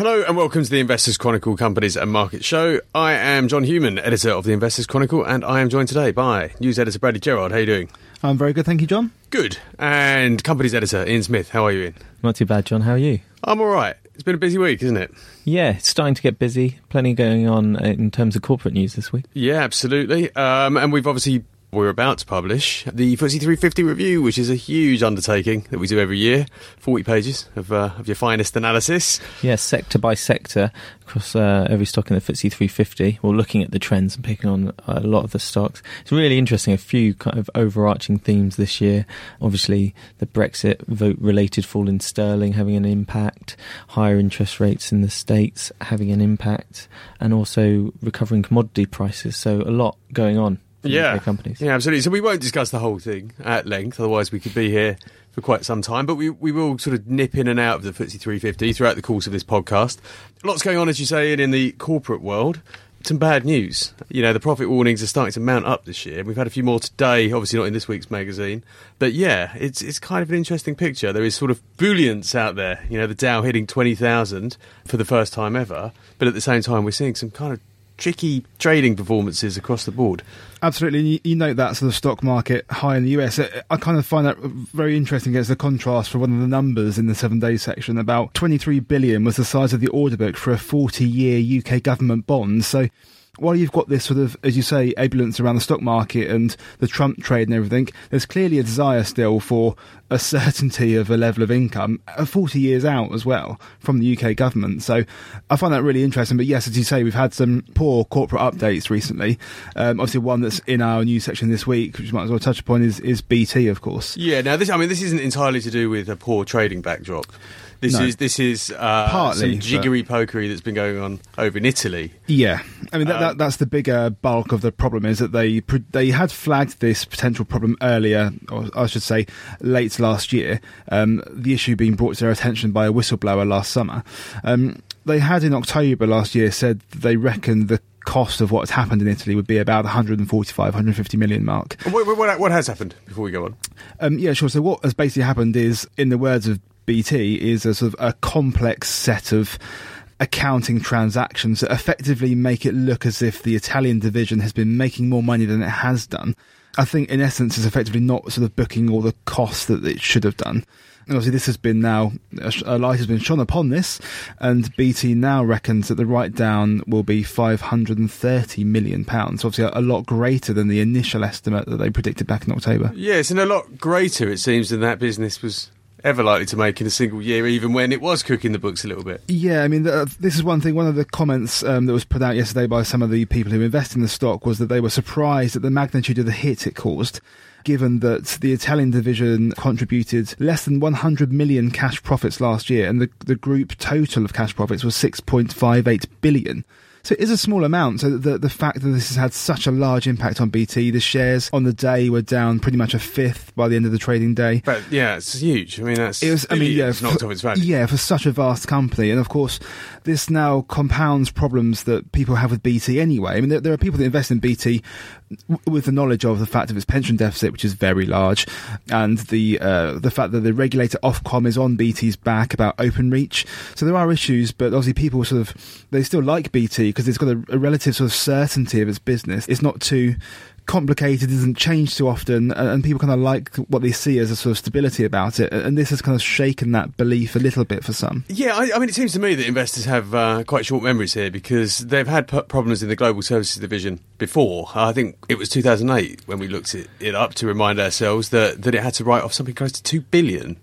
Hello and welcome to the Investors Chronicle Companies and Market Show. I am John Hughman, editor of the Investors Chronicle, and I am joined today by news editor Bradley Gerrard. How are you doing? I'm very good, thank you, John. Good. And companies editor Ian Smith. How are you, Ian? Not too bad, John. How are you? I'm all right. It's been a busy week, isn't it? Yeah, it's starting to get busy. Plenty going on in terms of corporate news this week. Yeah, absolutely. Um, and we've obviously we're about to publish the FTSE 350 review, which is a huge undertaking that we do every year. 40 pages of, uh, of your finest analysis. Yes, yeah, sector by sector across uh, every stock in the FTSE 350. We're looking at the trends and picking on a lot of the stocks. It's really interesting. A few kind of overarching themes this year. Obviously, the Brexit vote related fall in sterling having an impact, higher interest rates in the States having an impact, and also recovering commodity prices. So, a lot going on yeah. companies. Yeah, absolutely. So we won't discuss the whole thing at length, otherwise we could be here for quite some time. But we, we will sort of nip in and out of the FTSE 350 throughout the course of this podcast. Lots going on, as you say, in the corporate world. Some bad news. You know, the profit warnings are starting to mount up this year. We've had a few more today, obviously not in this week's magazine. But yeah, it's it's kind of an interesting picture. There is sort of buoyance out there. You know, the Dow hitting 20,000 for the first time ever. But at the same time, we're seeing some kind of tricky trading performances across the board. Absolutely, you, you note that sort of stock market high in the US. I kind of find that very interesting against the contrast for one of the numbers in the seven days section. About 23 billion was the size of the order book for a 40 year UK government bond. So while you've got this sort of, as you say, ambulance around the stock market and the Trump trade and everything, there's clearly a desire still for a certainty of a level of income, uh, 40 years out as well from the UK government. So I find that really interesting. But yes, as you say, we've had some poor corporate updates recently. Um, obviously, one that's in our news section this week, which might as well touch upon, is, is BT, of course. Yeah, now this, I mean, this isn't entirely to do with a poor trading backdrop. This No. is this is uh, Partly, some jiggery pokery that's been going on over in Italy. Yeah, I mean that, Um, that that's the bigger bulk of the problem is that they they had flagged this potential problem earlier, or I should say, late last year. Um, the issue being brought to their attention by a whistleblower last summer. Um, they had in October last year said that they reckoned the cost of what's happened in Italy would be about 145, 150 million mark. What, what, what has happened before we go on? Um, yeah, sure. So what has basically happened is, in the words of BT, is a sort of a complex set of accounting transactions that effectively make it look as if the Italian division has been making more money than it has done. I think, in essence, is effectively not sort of booking all the costs that it should have done. And obviously, this has been now a light has been shone upon this, and BT now reckons that the write down will be 530 million pounds. So Obviously, a, a lot greater than the initial estimate that they predicted back in October. Yes, and a lot greater it seems than that business was ever likely to make in a single year, even when it was cooking the books a little bit. Yeah, I mean, the, this is one thing. One of the comments um, that was put out yesterday by some of the people who invest in the stock was that they were surprised at the magnitude of the hit it caused. Given that the Italian division contributed less than 100 million cash profits last year, and the, the group total of cash profits was 6.58 billion. So it is a small amount. So the the fact that this has had such a large impact on BT, the shares on the day were down pretty much a fifth by the end of the trading day. But yeah, it's huge. I mean, that's It was, I mean, yeah, it's knocked off its value. yeah, for such a vast company, and of course, this now compounds problems that people have with BT anyway. I mean, there, there are people that invest in BT with the knowledge of the fact of its pension deficit, which is very large, and the uh, the fact that the regulator Ofcom is on BT's back about OpenReach. So there are issues, but obviously people sort of they still like BT because it's got a, a relative sort of certainty of its business. It's not too complicated, it doesn't change too often, and, and people kind of like what they see as a sort of stability about it. And this has kind of shaken that belief a little bit for some. Yeah, I, I mean, it seems to me that investors have uh, quite short memories here because they've had p- problems in the global services division before. I think it was 2008 when we looked it, it up to remind ourselves that, that it had to write off something close to two billion.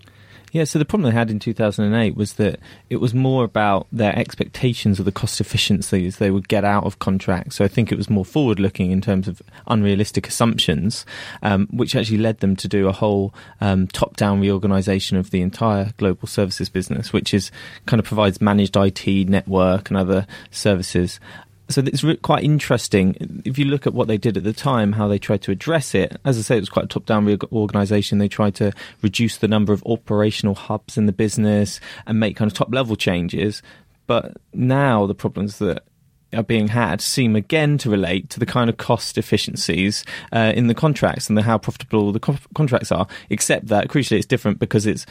Yeah, so the problem they had in 2008 was that it was more about their expectations of the cost efficiencies they would get out of contracts. So I think it was more forward looking in terms of unrealistic assumptions, um, which actually led them to do a whole um, top down reorganization of the entire global services business, which is kind of provides managed IT, network, and other services so it's re- quite interesting if you look at what they did at the time, how they tried to address it. As I say, it was quite a top-down reorganisation. They tried to reduce the number of operational hubs in the business and make kind of top-level changes. But now the problems that are being had seem again to relate to the kind of cost efficiencies uh, in the contracts and the, how profitable the co- contracts are. Except that crucially, it's different because it's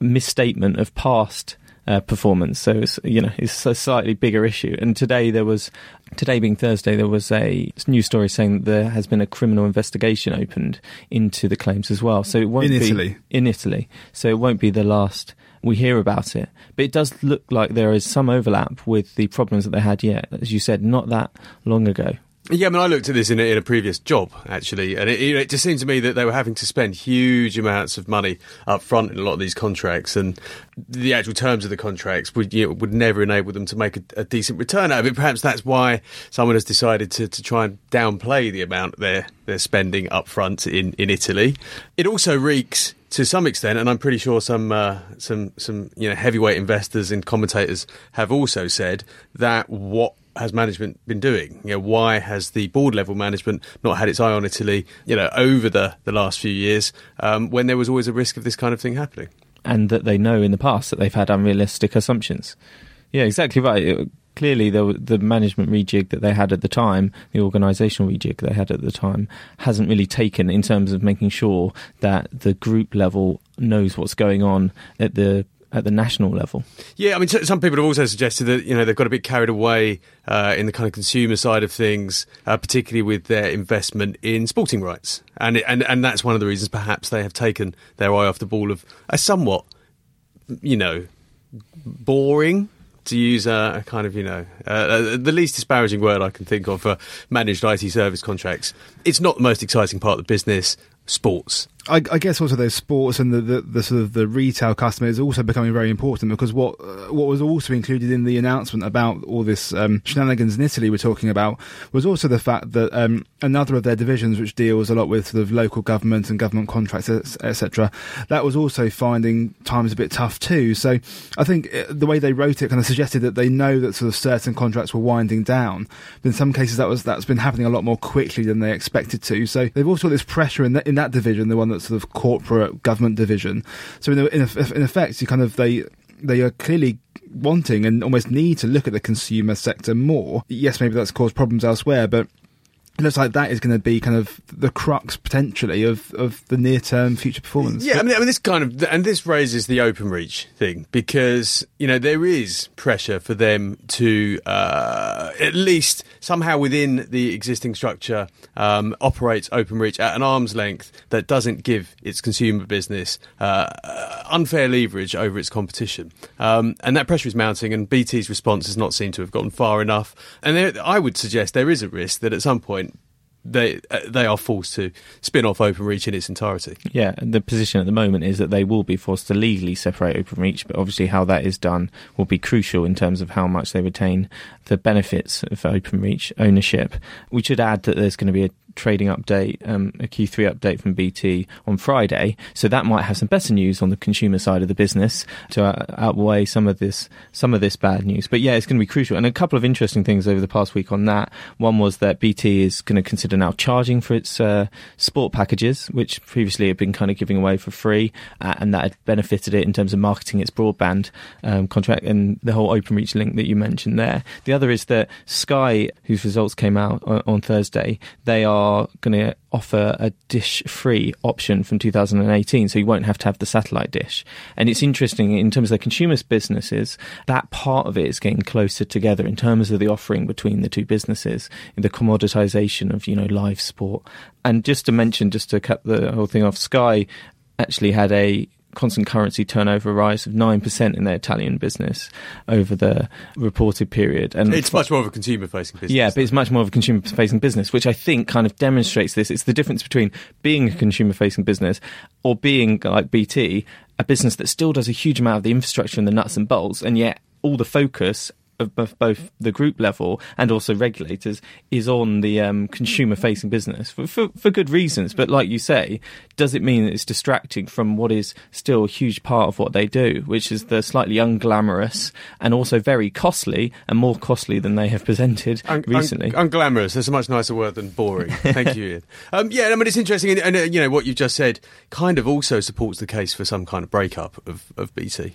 misstatement of past uh, performance. So it's you know it's a slightly bigger issue. And today there was today being Thursday, there was a news story saying that there has been a criminal investigation opened into the claims as well. So it won't In be Italy? in Italy. So it won't be the last we hear about it. But it does look like there is some overlap with the problems that they had yet, as you said, not that long ago. Yeah, I mean, I looked at this in a, in a previous job actually, and it, it just seemed to me that they were having to spend huge amounts of money up front in a lot of these contracts, and the actual terms of the contracts would you know, would never enable them to make a, a decent return out of it. Perhaps that's why someone has decided to, to try and downplay the amount they're they're spending up front in, in Italy. It also reeks to some extent, and I'm pretty sure some uh, some some you know heavyweight investors and commentators have also said that what has management been doing? You know, why has the board level management not had its eye on Italy? You know, over the the last few years, um, when there was always a risk of this kind of thing happening. And that they know in the past that they've had unrealistic assumptions. Yeah, exactly right. It, clearly, the, the management rejig that they had at the time, the organisational rejig they had at the time, hasn't really taken in terms of making sure that the group level knows what's going on at the at the national level. Yeah, I mean, some people have also suggested that you know they've got a bit carried away uh, in the kind of consumer side of things, uh, particularly with their investment in sporting rights, and and and that's one of the reasons perhaps they have taken their eye off the ball of a somewhat, you know, boring. To use a, a kind of, you know, uh, the least disparaging word I can think of for managed IT service contracts, it's not the most exciting part of the business. Sports, I, I, guess also those sports and the, the, the, sort of the retail customer is also becoming very important because what uh, what was also included in the announcement about all this um, shenanigans in Italy we're talking about was also the fact that um, another of their divisions, which deals a lot with sort of local government and government contracts, etc., that was also finding times a bit tough too. So I think uh, the way they wrote it kind of suggested that they know that sort of certain contracts were winding down, but in some cases that was that's been happening a lot more quickly than they expected to. So they've also got this pressure in that in that division, the one that sort of corporate government division. So in, in, in effect, you kind of they they are clearly wanting and almost need to look at the consumer sector more. Yes, maybe that's caused problems elsewhere, but it looks like that is going to be kind of the crux potentially of, of the near term future performance. Yeah, I mean, I mean, this kind of and this raises the open reach thing because you know there is pressure for them to uh, at least somehow within the existing structure um, operate OpenReach at an arm's length that doesn't give its consumer business uh, unfair leverage over its competition, um, and that pressure is mounting. And BT's response has not seemed to have gotten far enough. And there, I would suggest there is a risk that at some point they uh, they are forced to spin off OpenReach in its entirety. Yeah, the position at the moment is that they will be forced to legally separate OpenReach, but obviously how that is done will be crucial in terms of how much they retain the benefits of OpenReach ownership. We should add that there's going to be a trading update, um, a Q3 update from BT on Friday. So that might have some better news on the consumer side of the business to uh, outweigh some of this some of this bad news. But yeah, it's going to be crucial. And a couple of interesting things over the past week on that. One was that BT is going to consider now charging for its uh, sport packages, which previously had been kind of giving away for free, uh, and that had benefited it in terms of marketing its broadband um, contract and the whole OpenReach link that you mentioned there. The other is that Sky, whose results came out on, on Thursday, they are are going to offer a dish free option from 2018, so you won't have to have the satellite dish. And it's interesting in terms of the consumers' businesses, that part of it is getting closer together in terms of the offering between the two businesses, the commoditization of, you know, live sport. And just to mention, just to cut the whole thing off, Sky actually had a constant currency turnover rise of 9% in their Italian business over the reported period. And it's much more of a consumer facing business. Yeah, but it's much more of a consumer facing business, which I think kind of demonstrates this. It's the difference between being a consumer facing business or being like BT, a business that still does a huge amount of the infrastructure and the nuts and bolts, and yet all the focus of both the group level and also regulators is on the um, consumer facing business for, for, for, good reasons. But like you say, does it mean it's distracting from what is still a huge part of what they do, which is the slightly unglamorous and also very costly and more costly than they have presented un- recently? Un- unglamorous. That's a much nicer word than boring. Thank you, Um, yeah, I mean, it's interesting. And, and uh, you know, what you've just said kind of also supports the case for some kind of breakup of, of BT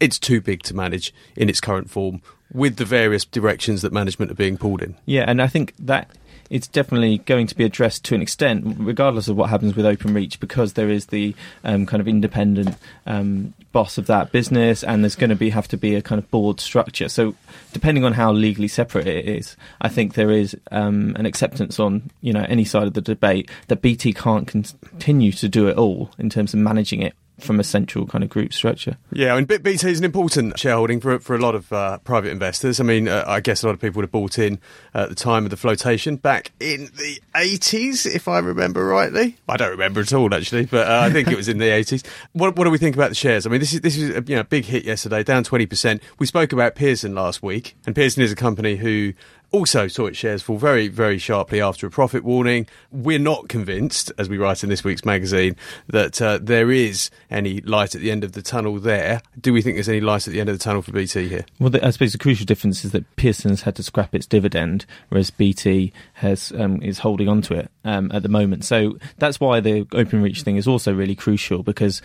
it's too big to manage in its current form with the various directions that management are being pulled in. Yeah, and I think that it's definitely going to be addressed to an extent, regardless of what happens with OpenReach, because there is the um, kind of independent um, boss of that business, and there's going to be have to be a kind of board structure. So, depending on how legally separate it is, I think there is um, an acceptance on you know any side of the debate that BT can't continue to do it all in terms of managing it from a central kind of group structure. Yeah, I mean, BT is an important shareholding for for a lot of uh, private investors. I mean, uh, I guess a lot of people would have bought in at the time of the flotation back in the 80s, if I remember rightly. I don't remember at all, actually, but uh, I think it was in the 80s. What, what do we think about the shares? I mean, this is this is a you know, big hit yesterday, down 20%. We spoke about Pearson last week, and Pearson is a company who also saw its shares fall very, very sharply after a profit warning. We're not convinced, as we write in this week's magazine, that uh, there is any light at the end of the tunnel there. Do we think there's any light at the end of the tunnel for BT here? Well, the, I suppose the crucial difference is that Pearson has had to scrap its dividend, whereas BT has um, is holding on to it um, at the moment. So that's why the open reach thing is also really crucial because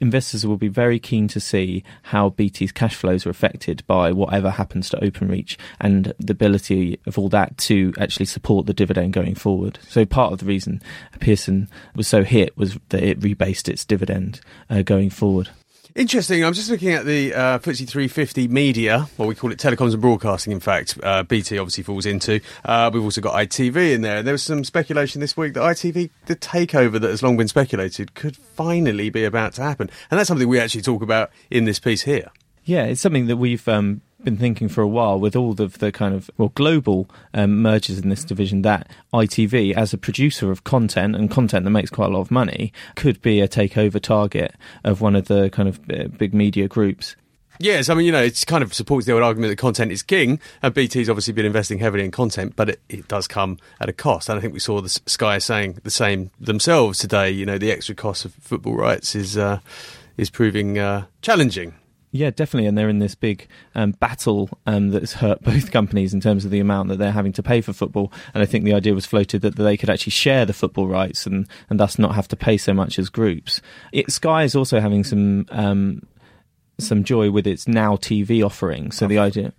investors will be very keen to see how BT's cash flows are affected by whatever happens to OpenReach and the ability of all that to actually support the dividend going forward. So part of the reason Pearson was so hit was that it rebased its dividend uh, going forward. Interesting. I'm just looking at the uh, FTSE 350 media, what we call it telecoms and broadcasting, in fact. Uh, BT obviously falls into. Uh, we've also got ITV in there. There was some speculation this week that ITV, the takeover that has long been speculated, could finally be about to happen. And that's something we actually talk about in this piece here. Yeah, it's something that we've um, been thinking for a while with all of the kind of well global um, mergers in this division that ITV as a producer of content and content that makes quite a lot of money could be a takeover target of one of the kind of uh, big media groups. Yes, I mean, you know, it kind of supports the old argument that content is king. And BT's obviously been investing heavily in content, but it, it, does come at a cost. And I think we saw the Sky saying the same themselves today. You know, the extra cost of football rights is uh, is proving uh, challenging. Yeah, definitely. And they're in this big um, battle um, that's hurt both companies in terms of the amount that they're having to pay for football. And I think the idea was floated that they could actually share the football rights and, and thus not have to pay so much as groups. It, Sky is also having some um, some joy with its Now TV offering. So the idea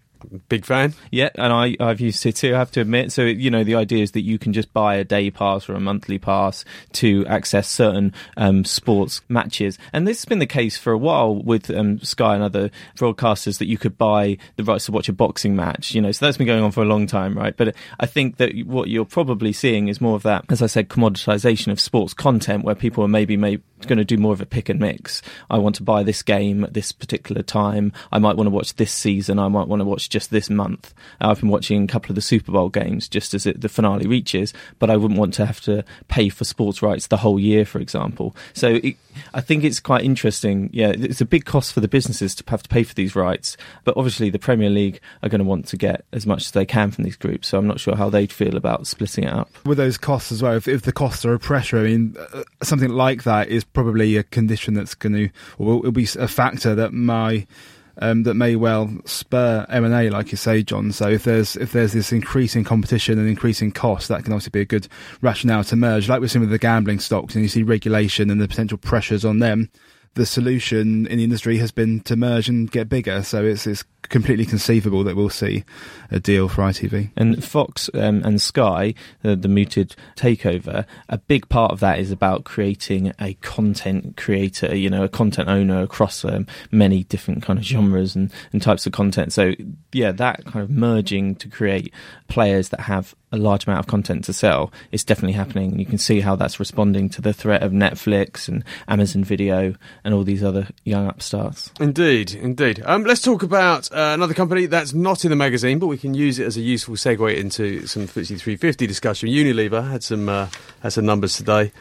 big fan. Yeah, and I, I've used it too, I have to admit. So, you know, the idea is that you can just buy a day pass or a monthly pass to access certain um, sports matches. And this has been the case for a while with um, Sky and other broadcasters that you could buy the rights to watch a boxing match, you know, so that's been going on for a long time, right? But I think that what you're probably seeing is more of that, as I said, commoditization of sports content where people are maybe, maybe going to do more of a pick and mix. I want to buy this game at this particular time. I might want to watch this season. I might want to watch just this month. I've been watching a couple of the Super Bowl games just as it, the finale reaches, but I wouldn't want to have to pay for sports rights the whole year, for example. So it, I think it's quite interesting. Yeah, it's a big cost for the businesses to have to pay for these rights, but obviously the Premier League are going to want to get as much as they can from these groups. So I'm not sure how they'd feel about splitting it up. With those costs as well, if, if the costs are a pressure, I mean, uh, something like that is probably a condition that's going to, or will be a factor that may um, that may well spur M and A, like you say, John. So if there's if there's this increasing competition and increasing cost, that can obviously be a good rationale to merge, like we're seeing with the gambling stocks, and you see regulation and the potential pressures on them. The solution in the industry has been to merge and get bigger. So it's it's completely conceivable that we'll see a deal for ITV. And Fox um, and Sky, the, the mooted takeover, a big part of that is about creating a content creator, you know, a content owner across um, many different kind of genres and, and types of content. So, yeah, that kind of merging to create players that have a large amount of content to sell is definitely happening. And you can see how that's responding to the threat of Netflix and Amazon Video and all these other young upstarts. Indeed, indeed. Um, let's talk about uh, another company that's not in the magazine, but we can use it as a useful segue into some FTSE 350 discussion. Unilever had some uh, had some numbers today,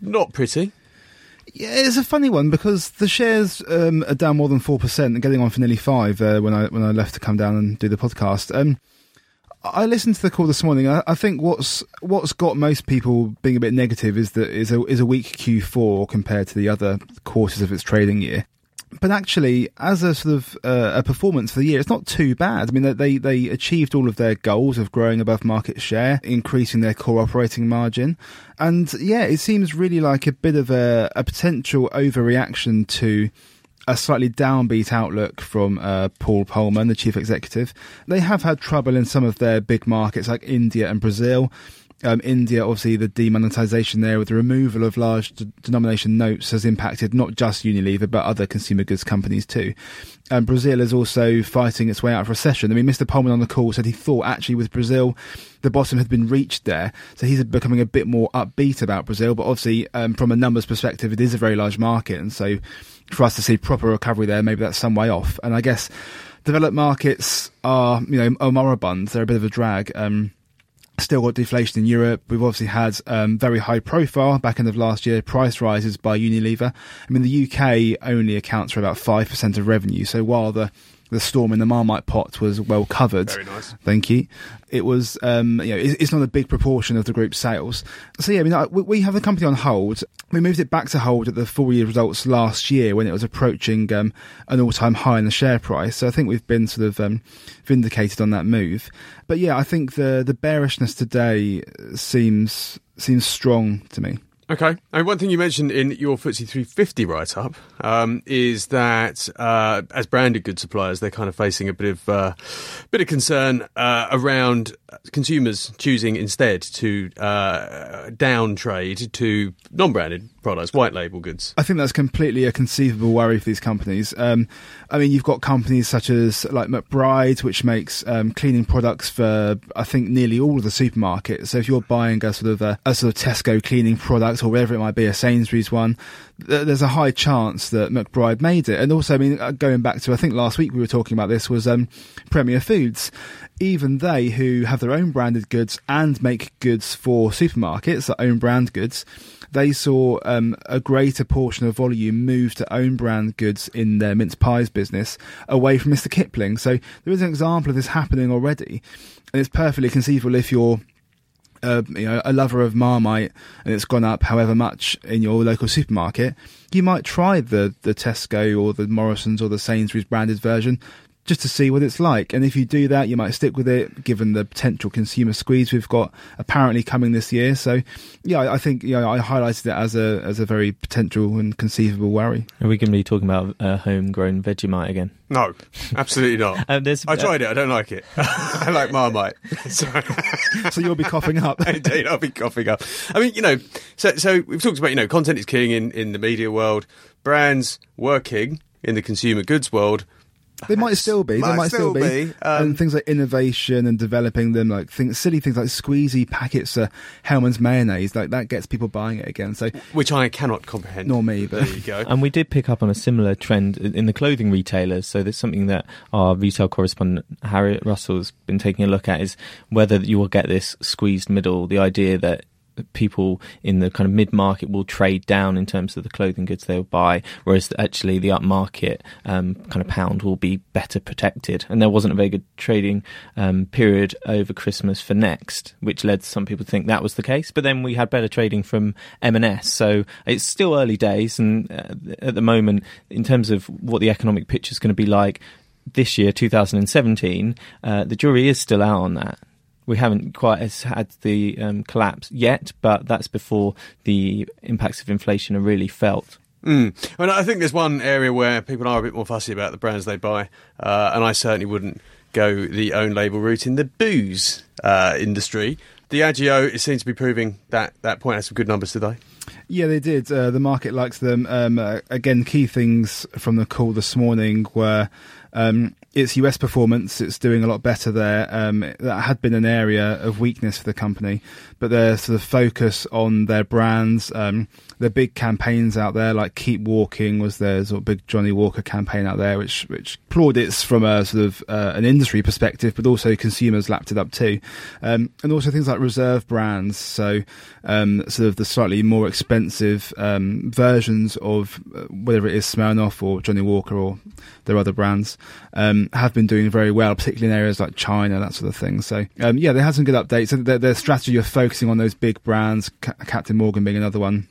not pretty. Yeah, it's a funny one because the shares um, are down more than four percent, and getting on for nearly five. Uh, when I when I left to come down and do the podcast, um, I listened to the call this morning. I, I, think what's what's got most people being a bit negative is that is a is a weak Q4 compared to the other quarters of its trading year but actually, as a sort of uh, a performance for the year, it's not too bad. I mean, they they achieved all of their goals of growing above market share, increasing their core operating margin, and yeah, it seems really like a bit of a, a potential overreaction to a slightly downbeat outlook from uh, Paul Polman, the chief executive. They have had trouble in some of their big markets like India and Brazil. Um, India, obviously, the demonetization there with the removal of large denomination notes has impacted not just Unilever but other consumer goods companies too. And Brazil is also fighting its way out of recession. I mean, Mr. Polman on the call said he thought actually with Brazil, the bottom had been reached there. So he's becoming a bit more upbeat about Brazil. But obviously, um, from a numbers perspective, it is a very large market. And so for us to see proper recovery there, maybe that's some way off. And I guess developed markets are, you know, are moribund. They're a bit of a drag. Um, Still got deflation in Europe. We've obviously had um, very high profile back end of last year price rises by Unilever. I mean, the UK only accounts for about 5% of revenue. So while the the storm in the Marmite pot was well covered. Very nice. Thank you. It was, um, you know, it's not a big proportion of the group's sales. So yeah, I mean, we have the company on hold. We moved it back to hold at the full year results last year when it was approaching um, an all-time high in the share price. So I think we've been sort of um, vindicated on that move. But yeah, I think the the bearishness today seems seems strong to me. Okay. And one thing you mentioned in your FTSE 350 write up um, is that uh, as branded goods suppliers, they're kind of facing a bit of uh, bit of concern uh, around consumers choosing instead to uh, down trade to non branded products, white label goods. I think that's completely a conceivable worry for these companies. Um, I mean, you've got companies such as like McBride, which makes um, cleaning products for I think nearly all of the supermarkets. So if you're buying a sort of a, a sort of Tesco cleaning product or whatever it might be, a Sainsbury's one, there's a high chance that McBride made it. And also, I mean, uh, going back to I think last week we were talking about this was um, Premier Foods. Even they, who have their own branded goods and make goods for supermarkets, their own brand goods they saw um, a greater portion of volume move to own brand goods in their mince pies business away from Mr. Kipling. So there is an example of this happening already, and it's perfectly conceivable if you're uh, you know, a lover of Marmite and it's gone up however much in your local supermarket, you might try the, the Tesco or the Morrison's or the Sainsbury's branded version just to see what it's like. And if you do that, you might stick with it, given the potential consumer squeeze we've got apparently coming this year. So, yeah, I think you know, I highlighted it as a as a very potential and conceivable worry. Are we going to be talking about uh, homegrown Vegemite again? No, absolutely not. um, I tried uh, it. I don't like it. I like Marmite. so you'll be coughing up. Indeed, I'll be coughing up. I mean, you know, so so we've talked about you know content is king in in the media world, brands working in the consumer goods world they might still be. Might they might still, still be. be. Um, and things like innovation and developing them, like things, silly things like squeezy packets of Hellmann's mayonnaise, like that gets people buying it again. So, which I cannot comprehend. Nor me, but there you go. And we did pick up on a similar trend in the clothing retailers. So there's something that our retail correspondent Harriet Russell's been taking a look at is whether you will get this squeezed middle. The idea that people in the kind of mid market will trade down in terms of the clothing goods they'll buy, whereas actually the upmarket um, kind of pound will be better protected. And there wasn't a very good trading um, period over Christmas for Next, which led some people to think that was the case. But then we had better trading from M&S, so it's still early days. And uh, at the moment, in terms of what the economic picture is going to be like this year, 2017, uh, the jury is still out on that we haven't quite as had the um, collapse yet, but that's before the impacts of inflation are really felt. Mm. And I think there's one area where people are a bit more fussy about the brands they buy, uh, and I certainly wouldn't go the own label route in the booze uh, industry. Diageo seems to be proving that that point has some good numbers today. Yeah, they did. Uh, the market likes them. Um, uh, again, key things from the call this morning were um, its US performance, it's doing a lot better there. Um, that had been an area of weakness for the company, but their sort of focus on their brands, um, their big campaigns out there, like Keep Walking was their sort of big Johnnie Walker campaign out there, which which plaudits from a sort of uh, an industry perspective, but also consumers lapped it up too, um, and also things like reserve brands, so um, sort of the slightly more expensive um, versions of uh, whether it is Smirnoff or Johnnie Walker or their other brands. Um, have been doing very well, particularly in areas like China, that sort of thing. So, um, yeah, they had some good updates. Their, their strategy of focusing on those big brands, C- Captain Morgan being another one,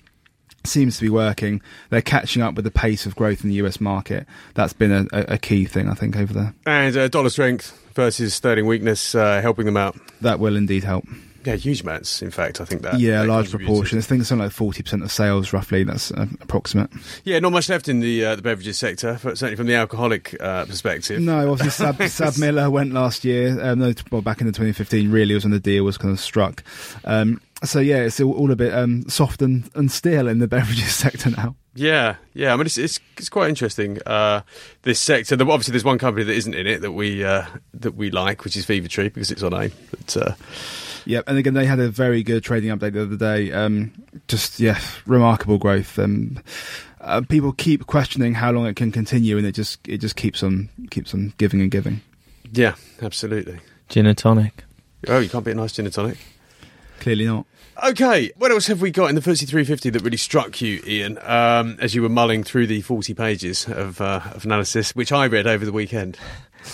seems to be working. They're catching up with the pace of growth in the US market. That's been a, a key thing, I think, over there. And uh, dollar strength versus sterling weakness uh, helping them out. That will indeed help. Yeah, huge amounts. In fact, I think that. Yeah, that large proportion. I think it's something like forty percent of sales, roughly. That's uh, approximate. Yeah, not much left in the uh, the beverages sector, certainly from the alcoholic uh, perspective. No, obviously SABMiller went last year. Um, no, well, back in the 2015, really was when the deal was kind of struck. Um, so yeah, it's all, all a bit um, soft and, and stale in the beverages sector now. Yeah, yeah. I mean, it's it's, it's quite interesting. Uh, this sector. Obviously, there's one company that isn't in it that we uh, that we like, which is Fever Tree because it's on AIM. But uh, Yep, and again, they had a very good trading update the other day. Um, just yeah, remarkable growth. Um, uh, people keep questioning how long it can continue, and it just it just keeps on keeps on giving and giving. yeah, absolutely. Gin and tonic. Oh, you can't beat a nice gin and tonic. Clearly not. Okay, what else have we got in the FTSE 350 that really struck you, Ian, um, as you were mulling through the 40 pages of, uh, of analysis, which I read over the weekend?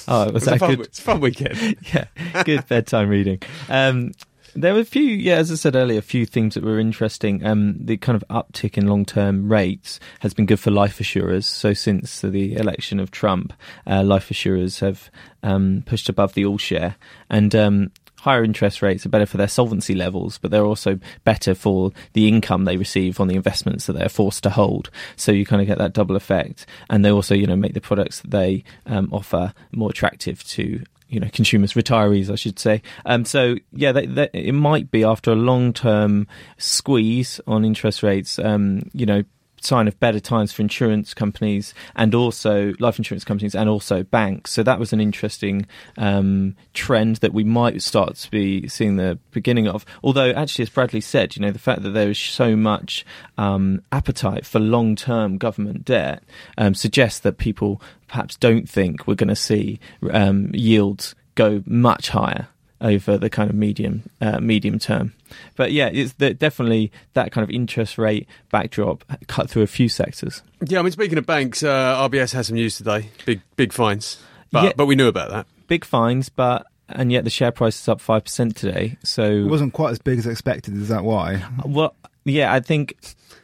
Oh, was It was a fun, good? It's a fun weekend. yeah, good bedtime reading. Um, there were a few, yeah, as I said earlier, a few things that were interesting. Um, the kind of uptick in long-term rates has been good for life assurers. So since the election of Trump, uh, life assurers have um, pushed above the all share, and um, higher interest rates are better for their solvency levels, but they're also better for the income they receive on the investments that they're forced to hold. So you kind of get that double effect, and they also, you know, make the products that they um, offer more attractive to you know consumers, retirees, I should say. Um, so yeah, they, they, it might be after a long term squeeze on interest rates. Um, you know. Sign of better times for insurance companies and also life insurance companies and also banks. So that was an interesting um, trend that we might start to be seeing the beginning of. Although, actually, as Bradley said, you know, the fact that there is so much um, appetite for long term government debt um, suggests that people perhaps don't think we're going to see um, yields go much higher over the kind of medium uh, medium term. But yeah, it's the, definitely that kind of interest rate backdrop cut through a few sectors. yeah, I mean, speaking of banks, uh, RBS has some news today. Big, big fines. But, Yeah. but we knew about that. Big fines, but and yet the share price is up five percent today. So it wasn't quite as big as expected. Is that why? well, yeah, I think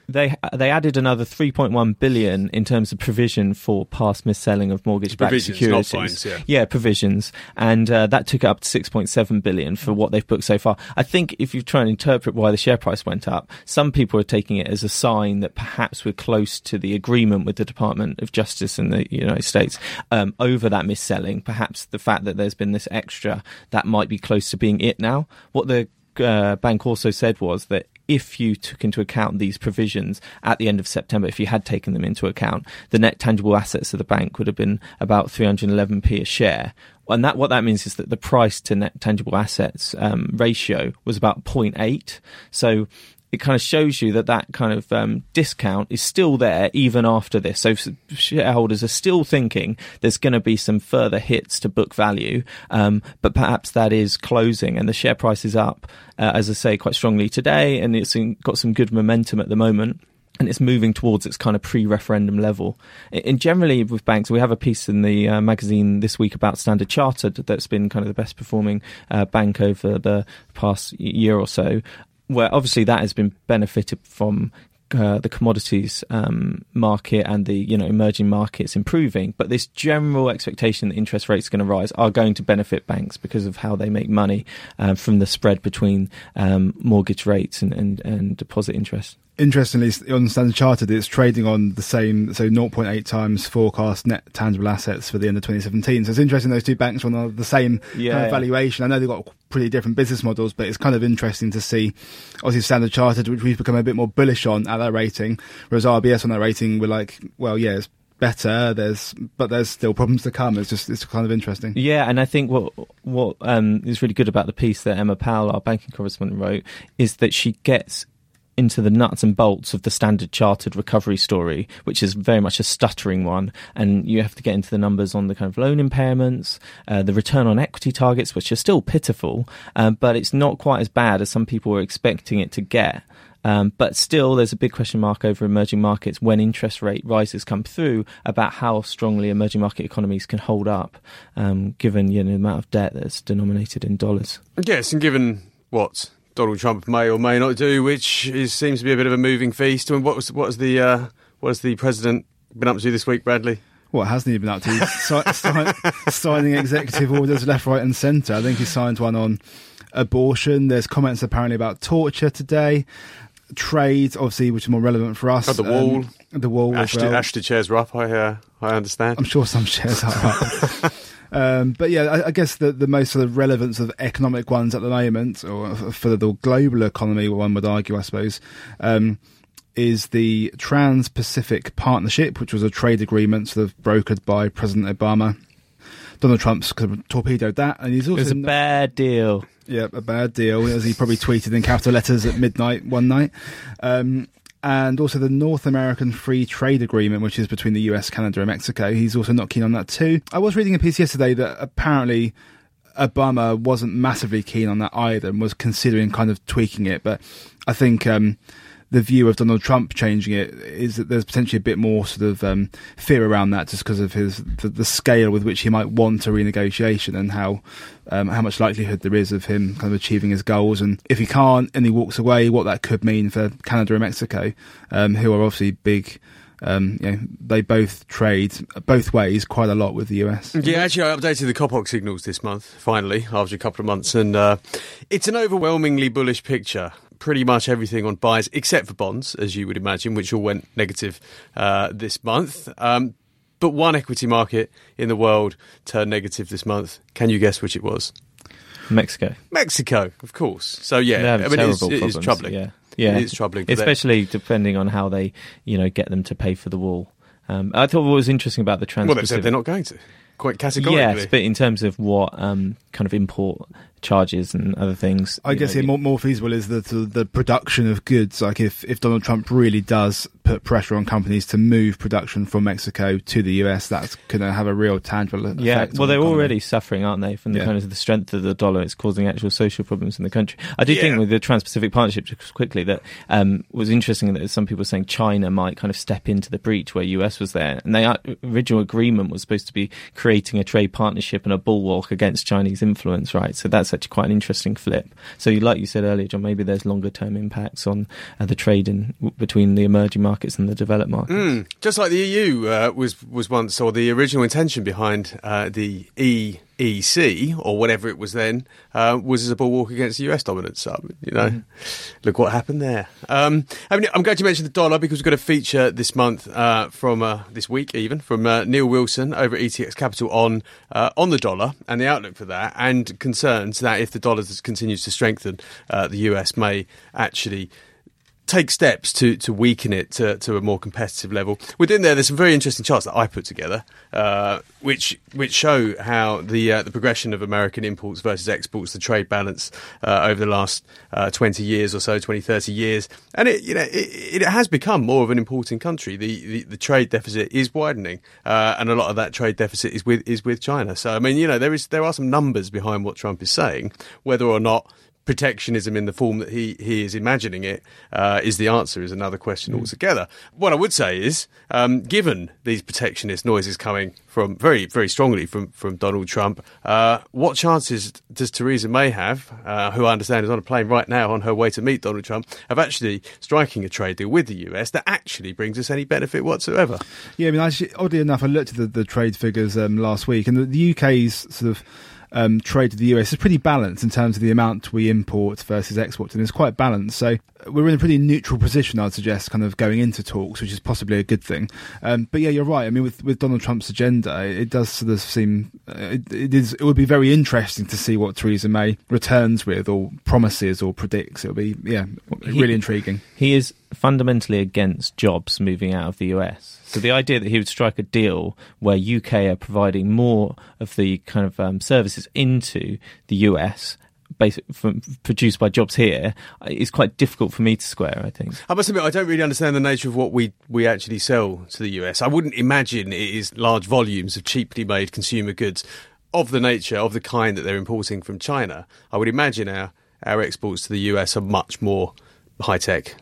they they added another 3.1 billion in terms of provision for past mis-selling of mortgage-backed securities. fines, yeah. provisions, and uh, that took it up to 6.7 billion for what they've booked so far. I think if you try and interpret why the share price went up, some people are taking it as a sign that perhaps we're close to the agreement with the Department of Justice in the United States um, over that mis-selling. Perhaps the fact that there's been this extra that might be close to being it now. What the uh, bank also said was that if you took into account these provisions at the end of September, if you had taken them into account, the net tangible assets of the bank would have been about 311p a share. And that what that means is that the price to net tangible assets um, ratio was about 0.8. So it kind of shows you that that kind of um, discount is still there even after this. So shareholders are still thinking there's going to be some further hits to book value, um, but perhaps that is closing and the share price is up, uh, as I say, quite strongly today, and it's got some good momentum at the moment. And it's moving towards its kind of pre-referendum level. And generally, with banks, we have a piece in the uh, magazine this week about Standard Chartered that's been kind of the best performing uh, bank over the past year or so where obviously that has been benefited from uh, the commodities um, market and the you know emerging markets improving, but this general expectation that interest rates are going to rise are going to benefit banks because of how they make money um, from the spread between um, mortgage rates and, and, and deposit interest. Interestingly, on Standard Chartered, it's trading on the same, so 0.8 times forecast net tangible assets for the end of 2017. So it's interesting those two banks are on the same Yeah, kind of valuation. I know they've got pretty different business models, but it's kind of interesting to see. Obviously, Standard Chartered, which we've become a bit more bullish on at that rating, whereas RBS on that rating, we're like, well, yeah, it's better. There's, but there's still problems to come. It's just, it's kind of interesting. Yeah, and I think what what um, is really good about the piece that Emma Powell, our banking correspondent, wrote is that she gets into the nuts and bolts of the standard chartered recovery story, which is very much a stuttering one. And you have to get into the numbers on the kind of loan impairments, uh, the return on equity targets, which are still pitiful, um, but it's not quite as bad as some people were expecting it to get. Um, but still, there's a big question mark over emerging markets when interest rate rises come through about how strongly emerging market economies can hold up, um, given you know, the amount of debt that's denominated in dollars. Yes, and given what Donald Trump may or may not do, which is, seems to be a bit of a moving feast. I mean, what was what was the uh, what has the president been up to this week, Bradley? What hasn't he been up to? He's si- si- signing executive orders left, right, and centre. I think he signed one on abortion. There's comments apparently about torture today. Trade, obviously, which is more relevant for us. Oh, the wall. Um, the wall as Ashtead, well. Ashtead shares are up. I uh, I understand. I'm sure some shares are up. Um, but yeah, I, I, guess the, the most sort of relevance of economic ones at the moment, or for the global economy, one would argue, I suppose, um, is the Trans Pacific Partnership, which was a trade agreement sort of brokered by President Obama. Donald Trump's torpedoed that, and he's also it was a bad deal. Yeah, a bad deal, as he probably tweeted in capital letters at midnight one night. Um, and also the North American Free Trade Agreement, which is between the US, Canada, and Mexico. He's also not keen on that too. I was reading a piece yesterday that apparently Obama wasn't massively keen on that either and was considering kind of tweaking it, but I think um, the view of Donald Trump changing it is that there's potentially a bit more sort of um, fear around that, just because of his the, the, scale with which he might want a renegotiation and how um, how much likelihood there is of him kind of achieving his goals. And if he can't and he walks away, what that could mean for Canada and Mexico, um, who are obviously big. Um, you know, they both trade both ways quite a lot with the US. Yeah, actually, I updated the COPOC signals this month, finally, after a couple of months, and uh, it's an overwhelmingly bullish picture pretty much everything on buys except for bonds, as you would imagine, which all went negative uh, this month. Um, but one equity market in the world turned negative this month. Can you guess which it was? Mexico. Mexico, of course. So yeah, I mean, it's, it's troubling. Yeah, yeah, it's troubling, especially depending on how they, you know, get them to pay for the wall. Um, I thought what was interesting about the trans. Well, they said they're not going to. Quite categorically. Yes, but in terms of what um, kind of import charges and other things. I guess know, yeah, more, more feasible is the, the, the production of goods. Like if, if Donald Trump really does put pressure on companies to move production from Mexico to the US, that's going to have a real tangible effect. Yeah, well, they're the already suffering, aren't they, from the yeah. kind of the strength of the dollar? It's causing actual social problems in the country. I do yeah. think with the Trans-Pacific Partnership, just quickly, that um, was interesting that some people were saying China might kind of step into the breach where US was there, and the uh, original agreement was supposed to be creating a trade partnership and a bulwark against Chinese influence, right? So that's actually quite an interesting flip. So, like you said earlier, John, maybe there's longer term impacts on uh, the trade in between the emerging markets and the developed markets. Mm, just like the EU uh, was was once, or the original intention behind uh, the EEC or whatever it was then uh, was as a bulwark against the US dominance. So, you know, mm. look what happened there. Um, I mean, I'm going to mention the dollar because we've got a feature this month uh, from uh, this week, even from Neil Wilson over at ETX Capital on on the dollar and the outlook for that, and concerns that if the dollar continues to strengthen, the US may actually take steps to, to weaken it to, to a more competitive level. Within there, there's some very interesting charts that I put together, uh, which which show how the uh, the progression of American imports versus exports, the trade balance uh, over the last uh, 20 years or so, 20, 30 years, and it you know it, it has become more of an importing country. The, the, the trade deficit is widening, uh, and a lot of that trade deficit is with is with China. So I mean, you know, there is there are some numbers behind what Trump is saying, whether or not protectionism in the form that he, he is imagining it uh, is the answer is another question mm. altogether. What I would say is, um, given these protectionist noises coming from very very strongly from from Donald Trump, uh, what chances does Theresa May have, uh, who I understand is on a plane right now on her way to meet Donald Trump, of actually striking a trade deal with the US that actually brings us any benefit whatsoever? Yeah, I mean, actually, oddly enough, I looked at the, the trade figures um, last week, and the, the UK's sort of um, trade to the US is pretty balanced in terms of the amount we import versus export, and it's quite balanced. So we're in a pretty neutral position, I'd suggest, kind of going into talks, which is possibly a good thing. Um, but yeah, you're right. I mean, with, with Donald Trump's agenda, it does sort of seem uh, it, it is. It would be very interesting to see what Theresa May returns with, or promises, or predicts. It'll be yeah, really he, intriguing. He is fundamentally against jobs moving out of the US. So the idea that he would strike a deal where UK are providing more of the kind of um, services into the US from, produced by jobs here is quite difficult for me to square. I think. I must admit, I don't really understand the nature of what we we actually sell to the US. I wouldn't imagine it is large volumes of cheaply made consumer goods of the nature of the kind that they're importing from China. I would imagine our our exports to the US are much more high tech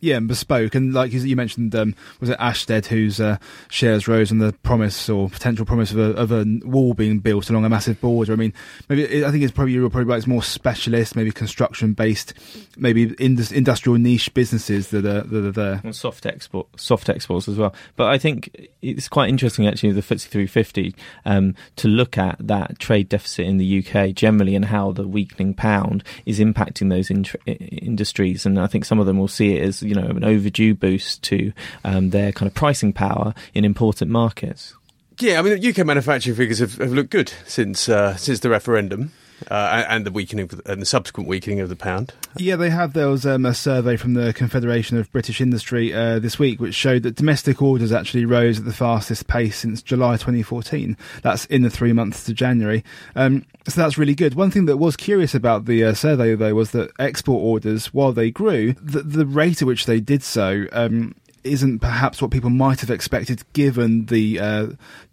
yeah, and bespoke. And like you mentioned, um, was it Ashtead whose uh, shares rose on the promise or potential promise of a, of a, wall being built along a massive border? I mean, maybe I think it's probably you're probably right. It's more specialist, maybe construction based, maybe indus- industrial niche businesses that are that are there. And soft export, soft exports as well. But I think it's quite interesting actually the FTSE 350 um, to look at that trade deficit in the UK generally and how the weakening pound is impacting those in- industries. And I think some of them will see it as you know an overdue boost to um, their kind of pricing power in important markets. Yeah, I mean, UK manufacturing figures have, have looked good since uh, since the referendum. Uh, and the weakening the, and the subsequent weakening of the pound. Yeah, they have. There was um, a survey from the Confederation of British Industry uh, this week, which showed that domestic orders actually rose at the fastest pace since July 2014. That's in the three months to January. Um, so that's really good. One thing that was curious about the uh, survey, though, was that export orders, while they grew, the, the rate at which they did so um, isn't perhaps what people might have expected given the uh,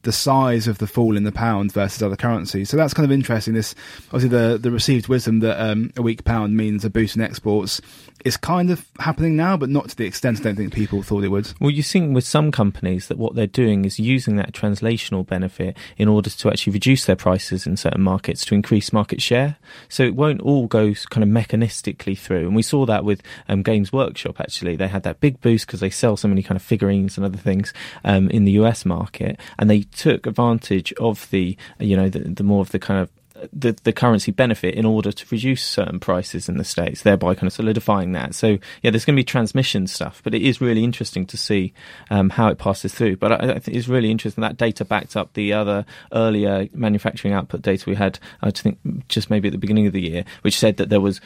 the size of the fall in the pound versus other currencies. So that's kind of interesting. This obviously the the received wisdom that um, a weak pound means a boost in exports is kind of happening now, but not to the extent I don't think people thought it would. Well, you're seeing with some companies that what they're doing is using that translational benefit in order to actually reduce their prices in certain markets to increase market share. So it won't all go kind of mechanistically through. And we saw that with um, Games Workshop actually. They had that big boost because they sell so many kind of figurines and other things um, in the US market, and they took advantage of the you know the, the more of the kind of the, the currency benefit in order to reduce certain prices in the states, thereby kind of solidifying that. So yeah, there's going to be transmission stuff, but it is really interesting to see um, how it passes through. But I, I, think it's really interesting that data backed up the other earlier manufacturing output data we had. I think just maybe at the beginning of the year, which said that there was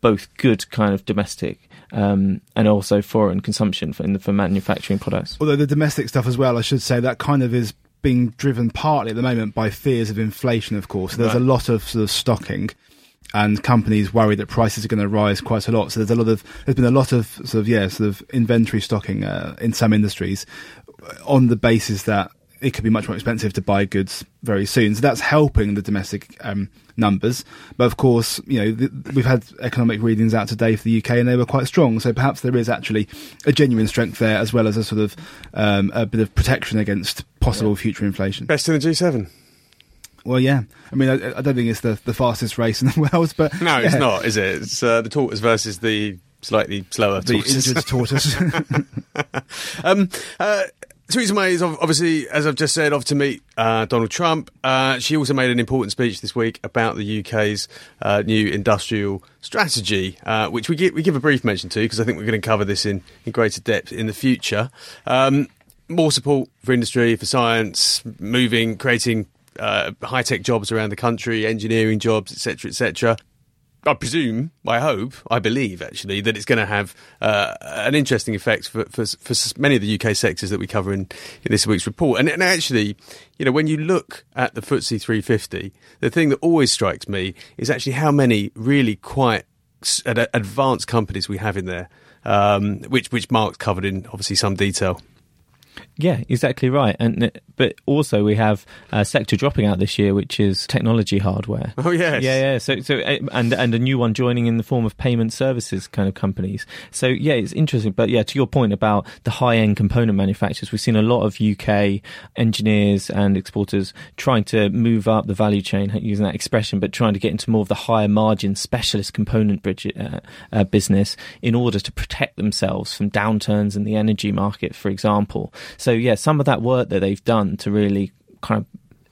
both good kind of domestic um, and also foreign consumption for, the, for manufacturing products. Although the domestic stuff as well, I should say that kind of is being driven partly at the moment by fears of inflation. Of course, there's right. a lot of sort of stocking. And companies worry that prices are going to rise quite a lot. So there's a lot of there's been a lot of sort of yeah sort of inventory stocking uh, in some industries on the basis that it could be much more expensive to buy goods very soon. So that's helping the domestic um, numbers. But of course, you know, th- we've had economic readings out today for the UK and they were quite strong. So perhaps there is actually a genuine strength there as well as a sort of um, a bit of protection against possible yeah. future inflation. Best in the G7. Well, yeah. I mean, I, I, don't think it's the, the fastest race in the world, but no, yeah. it's not, is it? It's uh, the tortoise versus the slightly slower the tortoise. injured tortoise. um, uh, Theresa May is obviously, as I've just said, off to meet uh, Donald Trump. Uh, she also made an important speech this week about the UK's uh, new industrial strategy, uh, which we give, we give a brief mention to because I think we're going to cover this in, in greater depth in the future. Um, more support for industry, for science, moving, creating uh, high tech jobs around the country, engineering jobs, etc., etc. I presume, I hope, I believe actually that it's going to have uh, an interesting effect for, for, for many of the UK sectors that we cover in, in this week's report. And, and, actually, you know, when you look at the FTSE 350, the thing that always strikes me is actually how many really quite advanced companies we have in there, um, which which Mark's covered in obviously some detail. Yeah, exactly right. And but also we have a sector dropping out this year, which is technology hardware. Oh yes, yeah, yeah. So so eh, and and a new one joining in the form of payment services kind of companies. So yeah, it's interesting. But yeah, to your point about the high end component manufacturers, we've seen a lot of UK engineers and exporters trying to move up the value chain, using that expression, but trying to get into more of the higher margin specialist component bridge, uh, uh, business in order to protect themselves from downturns in the energy market, for example. So yeah, some of that work that they've done to really kind of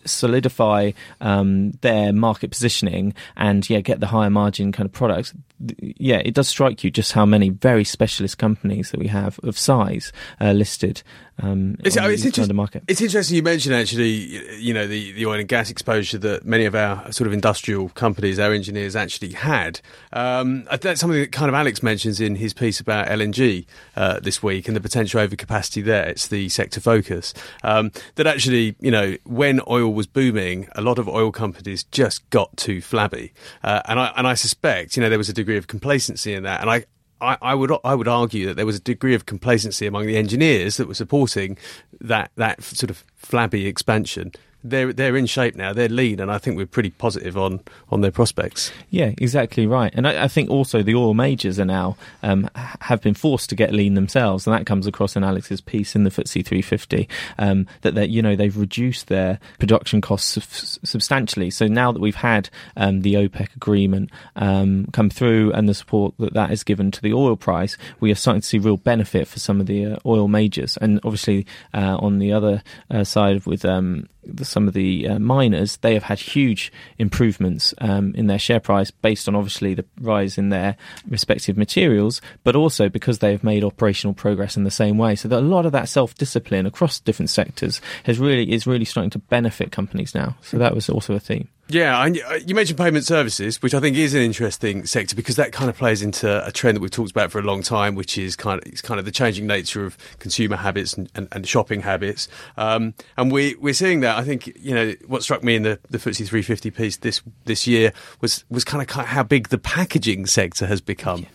solidify um, their market positioning and yeah get the higher margin kind of products yeah it does strike you just how many very specialist companies that we have of size uh, listed um, it's, on it's, inter- market. it's interesting you mentioned actually, you know, the, the oil and gas exposure that many of our sort of industrial companies, our engineers actually had. Um, that's something that kind of Alex mentions in his piece about LNG uh, this week and the potential overcapacity there. It's the sector focus. Um, that actually, you know, when oil was booming, a lot of oil companies just got too flabby. Uh, and I and I suspect, you know, there was a degree of complacency in that. And I, I, I, would I would argue that there was a degree of complacency among the engineers that were supporting that that sort of flabby expansion they're they're in shape now. They're lean, and I think we're pretty positive on on their prospects. Yeah, exactly right. And I, I think also the oil majors are now um, have been forced to get lean themselves, and that comes across in Alex's piece in the FTSE 350 um, that they you know they've reduced their production costs substantially. So now that we've had um, the OPEC agreement um, come through and the support that that is given to the oil price, we are starting to see real benefit for some of the uh, oil majors, and obviously uh, on the other uh, side with um, some of the uh, miners, they have had huge improvements um, in their share price based on obviously the rise in their respective materials, but also because they have made operational progress in the same way. So that a lot of that self discipline across different sectors has really is really starting to benefit companies now. So that was also a theme. Yeah, and uh, you mentioned payment services, which I think is an interesting sector because that kind of plays into a trend that we've talked about for a long time, which is kind of it's kind of the changing nature of consumer habits and, and, and shopping habits. Um, and we we're seeing that. I think you know what struck me in the the FTSE 350 piece this this year was was kind of, kind of how big the packaging sector has become. Yeah.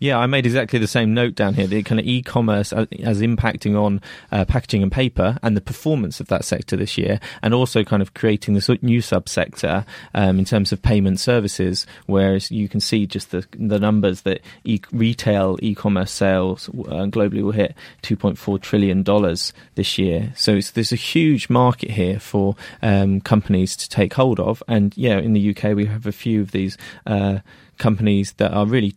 Yeah, I made exactly the same note down here. The kind of e-commerce as, impacting on uh, packaging and paper and the performance of that sector this year, and also kind of creating this new subsector um, in terms of payment services. Whereas you can see just the the numbers that e- retail e-commerce sales uh, globally will hit 2.4 trillion dollars this year. So there's a huge market here for um, companies to take hold of. And yeah, in the UK we have a few of these. Uh, companies that are really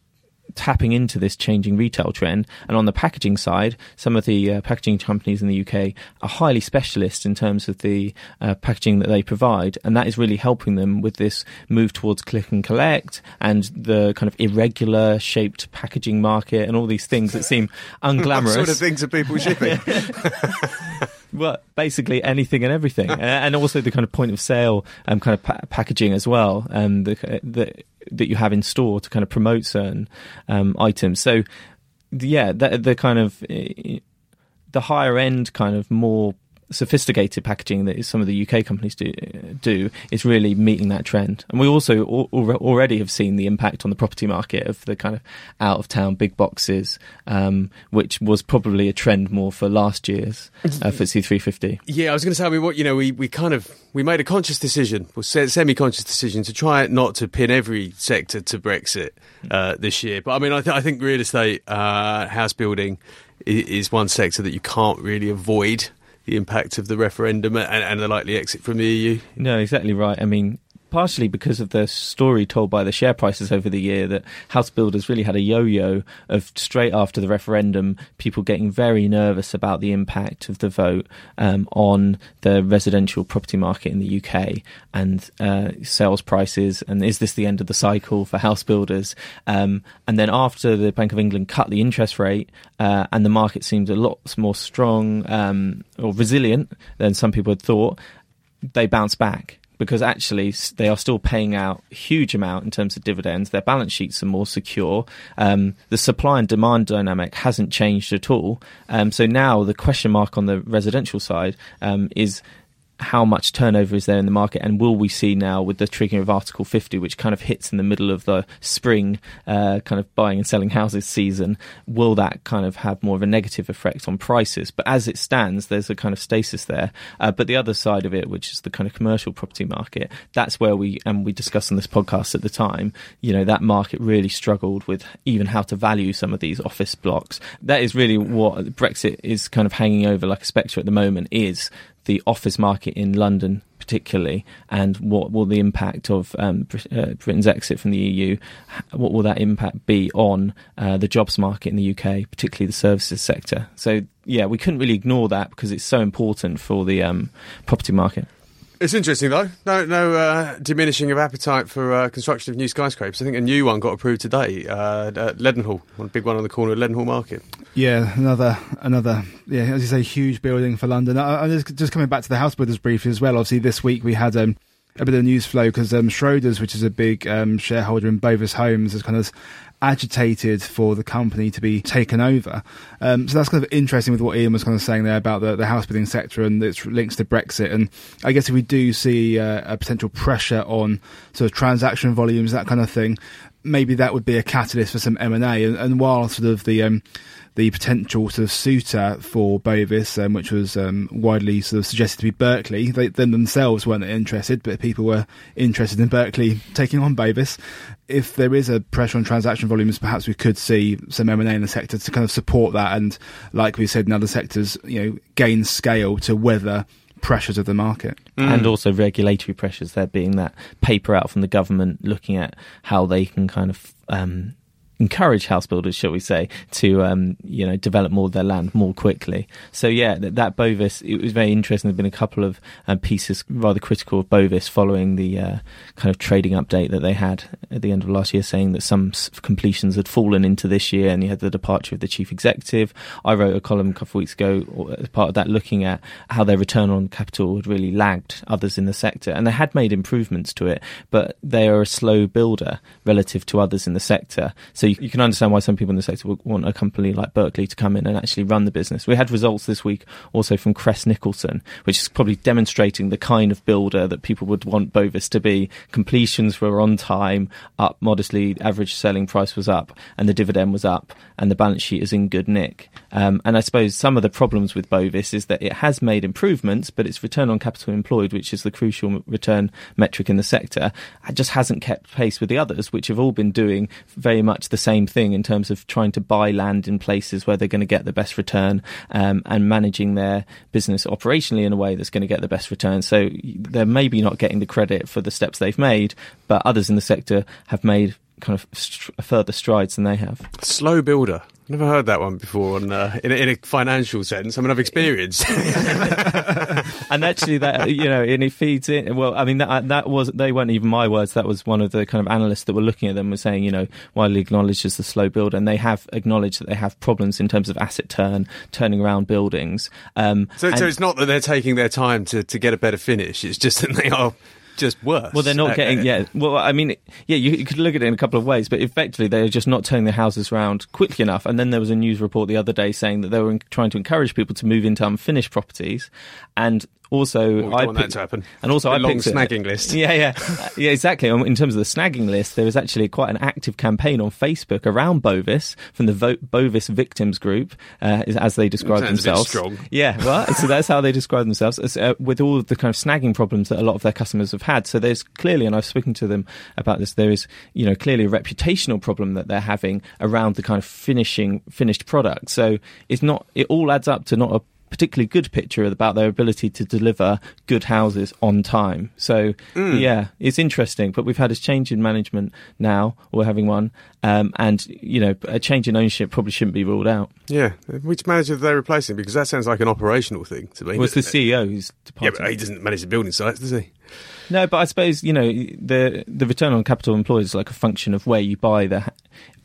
tapping into this changing retail trend. And on the packaging side, some of the uh, packaging companies in the UK are highly specialist in terms of the uh, packaging that they provide, and that is really helping them with this move towards click and collect and the kind of irregular shaped packaging market and all these things that seem unglamorous. what sort of things are people shipping? well, basically anything and everything, uh, and also the kind of point of sale um, kind of pa- packaging as well, um, the, the that you have in store to kind of promote certain um, items. So, yeah, the, the kind of eh, the higher end, kind of more sophisticated packaging that some of the UK companies do do is really meeting that trend. And we also al- already have seen the impact on the property market of the kind of out of town big boxes, um, which was probably a trend more for last year's uh, FTSE 350. Yeah, I was going to say, I mean, what you know, we, we kind of we made a conscious decision, or semi conscious decision, to try not to pin every sector to Brexit uh, this year. But I mean, I, th- I think real estate, uh, house building is one sector that you can't really avoid the impact of the referendum and, and the likely exit from the EU. No, exactly right. I mean, partially because of the story told by the share prices over the year that house builders really had a yo-yo of straight after the referendum, people getting very nervous about the impact of the vote um, on the residential property market in the UK and uh, sales prices, and is this the end of the cycle for house builders? Um, and then after the Bank of England cut the interest rate, uh, and the market seemed a lot more strong um, or resilient than some people had thought, they bounced back because actually they are still paying out a huge amount in terms of dividends. Their balance sheets are more secure. Um, the supply and demand dynamic hasn't changed at all. Um, so now the question mark on the residential side um, is how much turnover is there in the market, and will we see now with the triggering of Article 50, which kind of hits in the middle of the spring uh, kind of buying and selling houses season, will that kind of have more of a negative effect on prices? But as it stands, there's a kind of stasis there. Uh, but the other side of it, which is the kind of commercial property market, that's where we, and we discussed on this podcast at the time, you know, that market really struggled with even how to value some of these office blocks. That is really what Brexit is kind of hanging over like a spectre at the moment is the office market in London, particularly, and what will the impact of um, uh, Britain's exit from the EU? What will that impact be on uh, the jobs market in the UK, particularly the services sector? So, yeah, we couldn't really ignore that because it's so important for the um, property market. It's interesting though. No, no uh, diminishing of appetite for uh, construction of new skyscrapers. I think a new one got approved today uh, at Leadenhall, one big one on the corner of Leadenhall Market. Yeah, another, another, yeah, as you say, huge building for London. I, I just, just coming back to the house builders briefly as well. Obviously, this week we had um, a bit of news flow because um, Schroders, which is a big um, shareholder in Bovis Homes, has kind of agitated for the company to be taken over. Um, so that's kind of interesting with what Ian was kind of saying there about the, the house building sector and its links to Brexit. And I guess if we do see uh, a potential pressure on sort of transaction volumes, that kind of thing, maybe that would be a catalyst for some M and A. And while sort of the um, the potential sort of suitor for Bovis, um, which was um, widely sort of suggested to be Berkeley. They them themselves weren't interested, but people were interested in Berkeley taking on Bovis. If there is a pressure on transaction volumes, perhaps we could see some M and A in the sector to kind of support that, and like we said in other sectors, you know, gain scale to weather pressures of the market. Mm. And also regulatory pressures, there being that paper out from the government looking at how they can kind of um, encourage house builders, shall we say, to um, you know develop more of their land more quickly. So yeah, that, that Bovis it was very interesting. There've been a couple of um, pieces rather critical of Bovis following the uh, kind of trading update that they had at the end of last year, saying that some completions had fallen into this year, and you had the departure of the chief executive. I wrote a column a couple of weeks ago as part of that, looking at how their return on capital had really lagged others in the sector, and they had made improvements to it, but they are a slow builder relative to others in the sector. So you, you, can understand why some people in the sector would want a company like Berkeley to come in and actually run the business. We had results this week also from Crest Nicholson, which is probably demonstrating the kind of builder that people would want Bovis to be. Completions were on time, up modestly, average selling price was up, and the dividend was up, and the balance sheet is in good nick. Um, and I suppose some of the problems with Bovis is that it has made improvements, but its return on capital employed, which is the crucial return metric in the sector, just hasn't kept pace with the others, which have all been doing very much the same thing in terms of trying to buy land in places where they're going to get the best return um, and managing their business operationally in a way that's going to get the best return. So they're maybe not getting the credit for the steps they've made, but others in the sector have made kind of st- further strides than they have. Slow builder. Never heard that one before on, uh, in, a, in, a, financial sense. I mean, I've experienced. and actually, that you know, and it feeds in. Well, I mean, that that was they weren't even my words. That was one of the kind of analysts that were looking at them was saying, you know, widely acknowledged as the slow build, and they have acknowledged that they have problems in terms of asset turn, turning around buildings. Um, so, so it's not that they're taking their time to to get a better finish. It's just that they are just worse. Well, they're not getting. Yeah. Well, I mean, yeah, you, you, could look at it in a couple of ways, but effectively they're just not turning their houses around quickly enough. And then there was a news report the other day saying that they were trying to encourage people to move into unfinished properties, and also well, I want picked, that to happen. And also, a I long picked snagging list. Yeah, yeah, yeah, exactly. In terms of the snagging list, there is actually quite an active campaign on Facebook around Bovis from the Vo- Bovis Victims Group, uh, as they describe themselves. strong. Yeah, well, so that's how they describe themselves uh, with all of the kind of snagging problems that a lot of their customers have had. So there's clearly, and I've spoken to them about this. There is, you know, clearly a reputational problem that they're having around the kind of finishing finished product. So it's not. It all adds up to not a particularly good picture about their ability to deliver good houses on time. So mm. yeah, it's interesting. But we've had a change in management now. We're having one, um, and you know, a change in ownership probably shouldn't be ruled out. Yeah, which manager are they replacing? Because that sounds like an operational thing to me. Well, it's the CEO who's departed. Yeah, but he doesn't manage the building sites, does he? No, but I suppose you know the the return on capital employed is like a function of where you buy the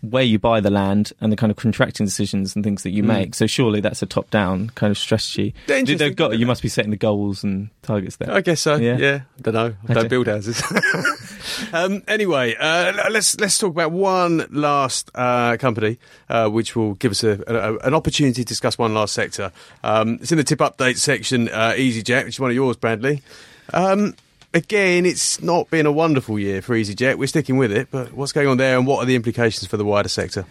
where you buy the land and the kind of contracting decisions and things that you mm. make. So surely that's a top down kind of strategy. They've got, you must be setting the goals and targets there. I guess so. Yeah, yeah. I don't know. I don't build houses. um, anyway, uh, let's let's talk about one last uh, company, uh, which will give us a, a, an opportunity to discuss one last sector. Um, it's in the tip update section. Uh, EasyJet, which is one of yours, Bradley. Um, again, it's not been a wonderful year for EasyJet. We're sticking with it, but what's going on there and what are the implications for the wider sector?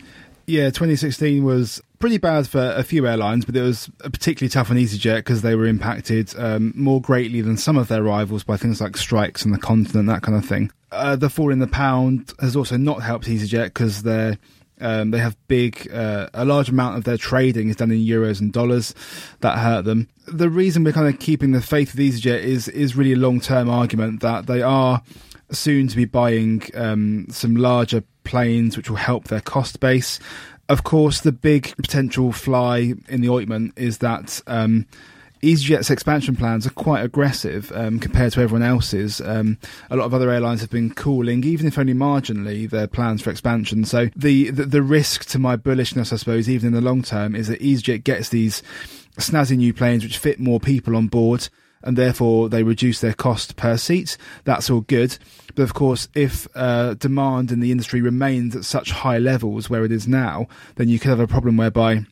Yeah, 2016 was pretty bad for a few airlines, but it was particularly tough on EasyJet because they were impacted um, more greatly than some of their rivals by things like strikes on the continent, that kind of thing. Uh, the fall in the pound has also not helped EasyJet because they're um, they have big, uh, a large amount of their trading is done in euros and dollars. That hurt them. The reason we're kind of keeping the faith with EasyJet is is really a long term argument that they are soon to be buying um, some larger planes, which will help their cost base. Of course, the big potential fly in the ointment is that. Um, EasyJet's expansion plans are quite aggressive um, compared to everyone else's. Um, a lot of other airlines have been cooling, even if only marginally, their plans for expansion. So the, the, the risk to my bullishness, I suppose, even in the long term, is that EasyJet gets these snazzy new planes which fit more people on board. And therefore, they reduce their cost per seat. That's all good. But of course, if uh, demand in the industry remains at such high levels where it is now, then you could have a problem whereby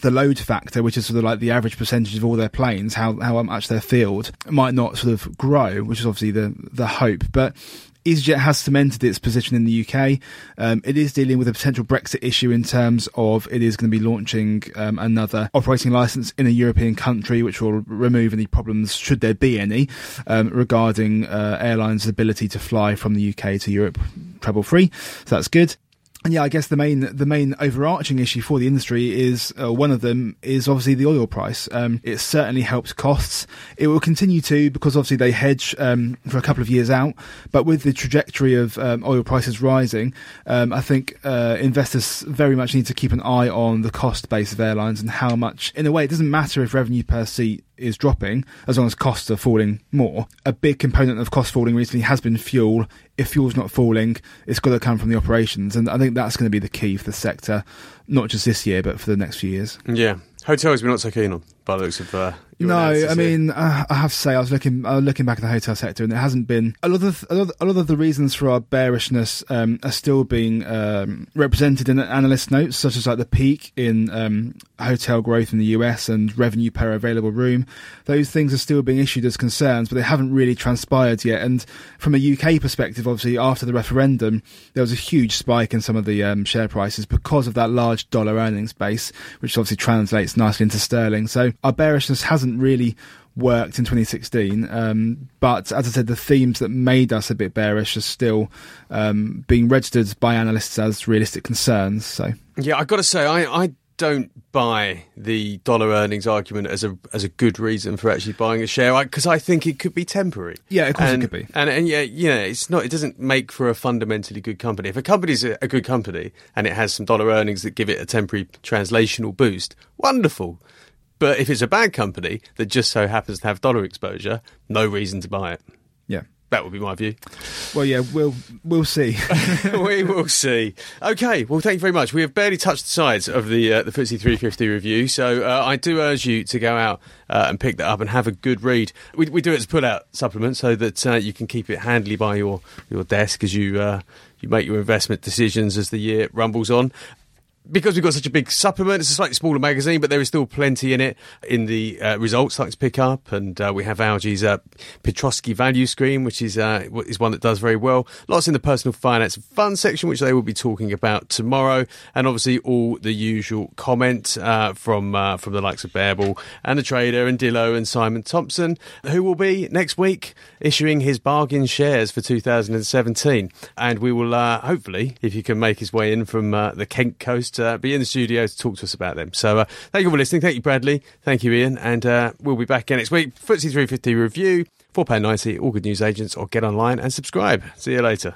the load factor, which is sort of like the average percentage of all their planes, how how much they're filled, might not sort of grow, which is obviously the the hope. But EasyJet has cemented its position in the UK. Um, it is dealing with a potential Brexit issue in terms of it is going to be launching um, another operating license in a European country, which will remove any problems, should there be any, um, regarding uh, airlines' ability to fly from the UK to Europe trouble free. So that's good. And yeah, I guess the main the main overarching issue for the industry is uh, one of them is obviously the oil price. Um, it certainly helps costs. It will continue to because obviously they hedge um, for a couple of years out. But with the trajectory of um, oil prices rising, um, I think uh, investors very much need to keep an eye on the cost base of airlines and how much. In a way, it doesn't matter if revenue per seat is dropping as long as costs are falling more. A big component of cost falling recently has been fuel. If fuel's not falling, it's got to come from the operations, and I think that's going to be the key for the sector, not just this year but for the next few years. Yeah, hotels we're not so keen on by the looks of. Uh, No, I mean, uh, I have to say, I was looking, I was looking back at the hotel sector, and it hasn't been a lot of a lot, a lot of the reasons for our bearishness um, are still being um, represented in analyst notes, such as like the peak in um, hotel growth in the US and revenue per available room. Those things are still being issued as concerns, but they haven't really transpired yet. And from a UK perspective, obviously, after the referendum, there was a huge spike in some of the um, share prices because of that large dollar earnings base, which obviously translates nicely into sterling. So our bearishness hasn't really worked in 2016. Um, but as I said, the themes that made us a bit bearish are still um, being registered by analysts as realistic concerns. So Yeah, I've got to say, I, I don't buy the dollar earnings argument as a as a good reason for actually buying a share because I think it could be temporary. Yeah, of course it could be. And and yeah, you know, it's not. It doesn't make for a fundamentally good company. If a company's a, a good company and it has some dollar earnings that give it a temporary translational boost, wonderful. But if it's a bad company that just so happens to have dollar exposure, no reason to buy it. yeah. That would be my view. Well, yeah, we'll we'll see. we will see. Okay, well, thank you very much. We have barely touched the sides of the uh, the FTSE 350 review, so uh, I do urge you to go out uh, and pick that up and have a good read. We, we do it as a pull-out supplement so that uh, you can keep it handily by your your desk as you uh, you make your investment decisions as the year rumbles on because we've got such a big supplement, it's a slightly smaller magazine, but there is still plenty in it in the uh, results starting to pick up. And uh, we have Algy's uh, Piotroski value screen, which is uh, is one that does very well. Lots in the personal finance and fund section, which they will be talking about tomorrow. And obviously all the usual comment uh, from uh, from the likes of Bearbull and the trader and Dillow and Simon Thompson, who will be next week issuing his bargain shares for 2017. And we will uh, hopefully, if you can make his way in from the Kent coast, uh, be in the studio to talk to us about them. So uh, thank you for listening. Thank you, Bradley. Thank you, Ian. And uh, we'll be back again next week. FTSE 350 review, £4.90, all good news agents, or get online and subscribe. See you later.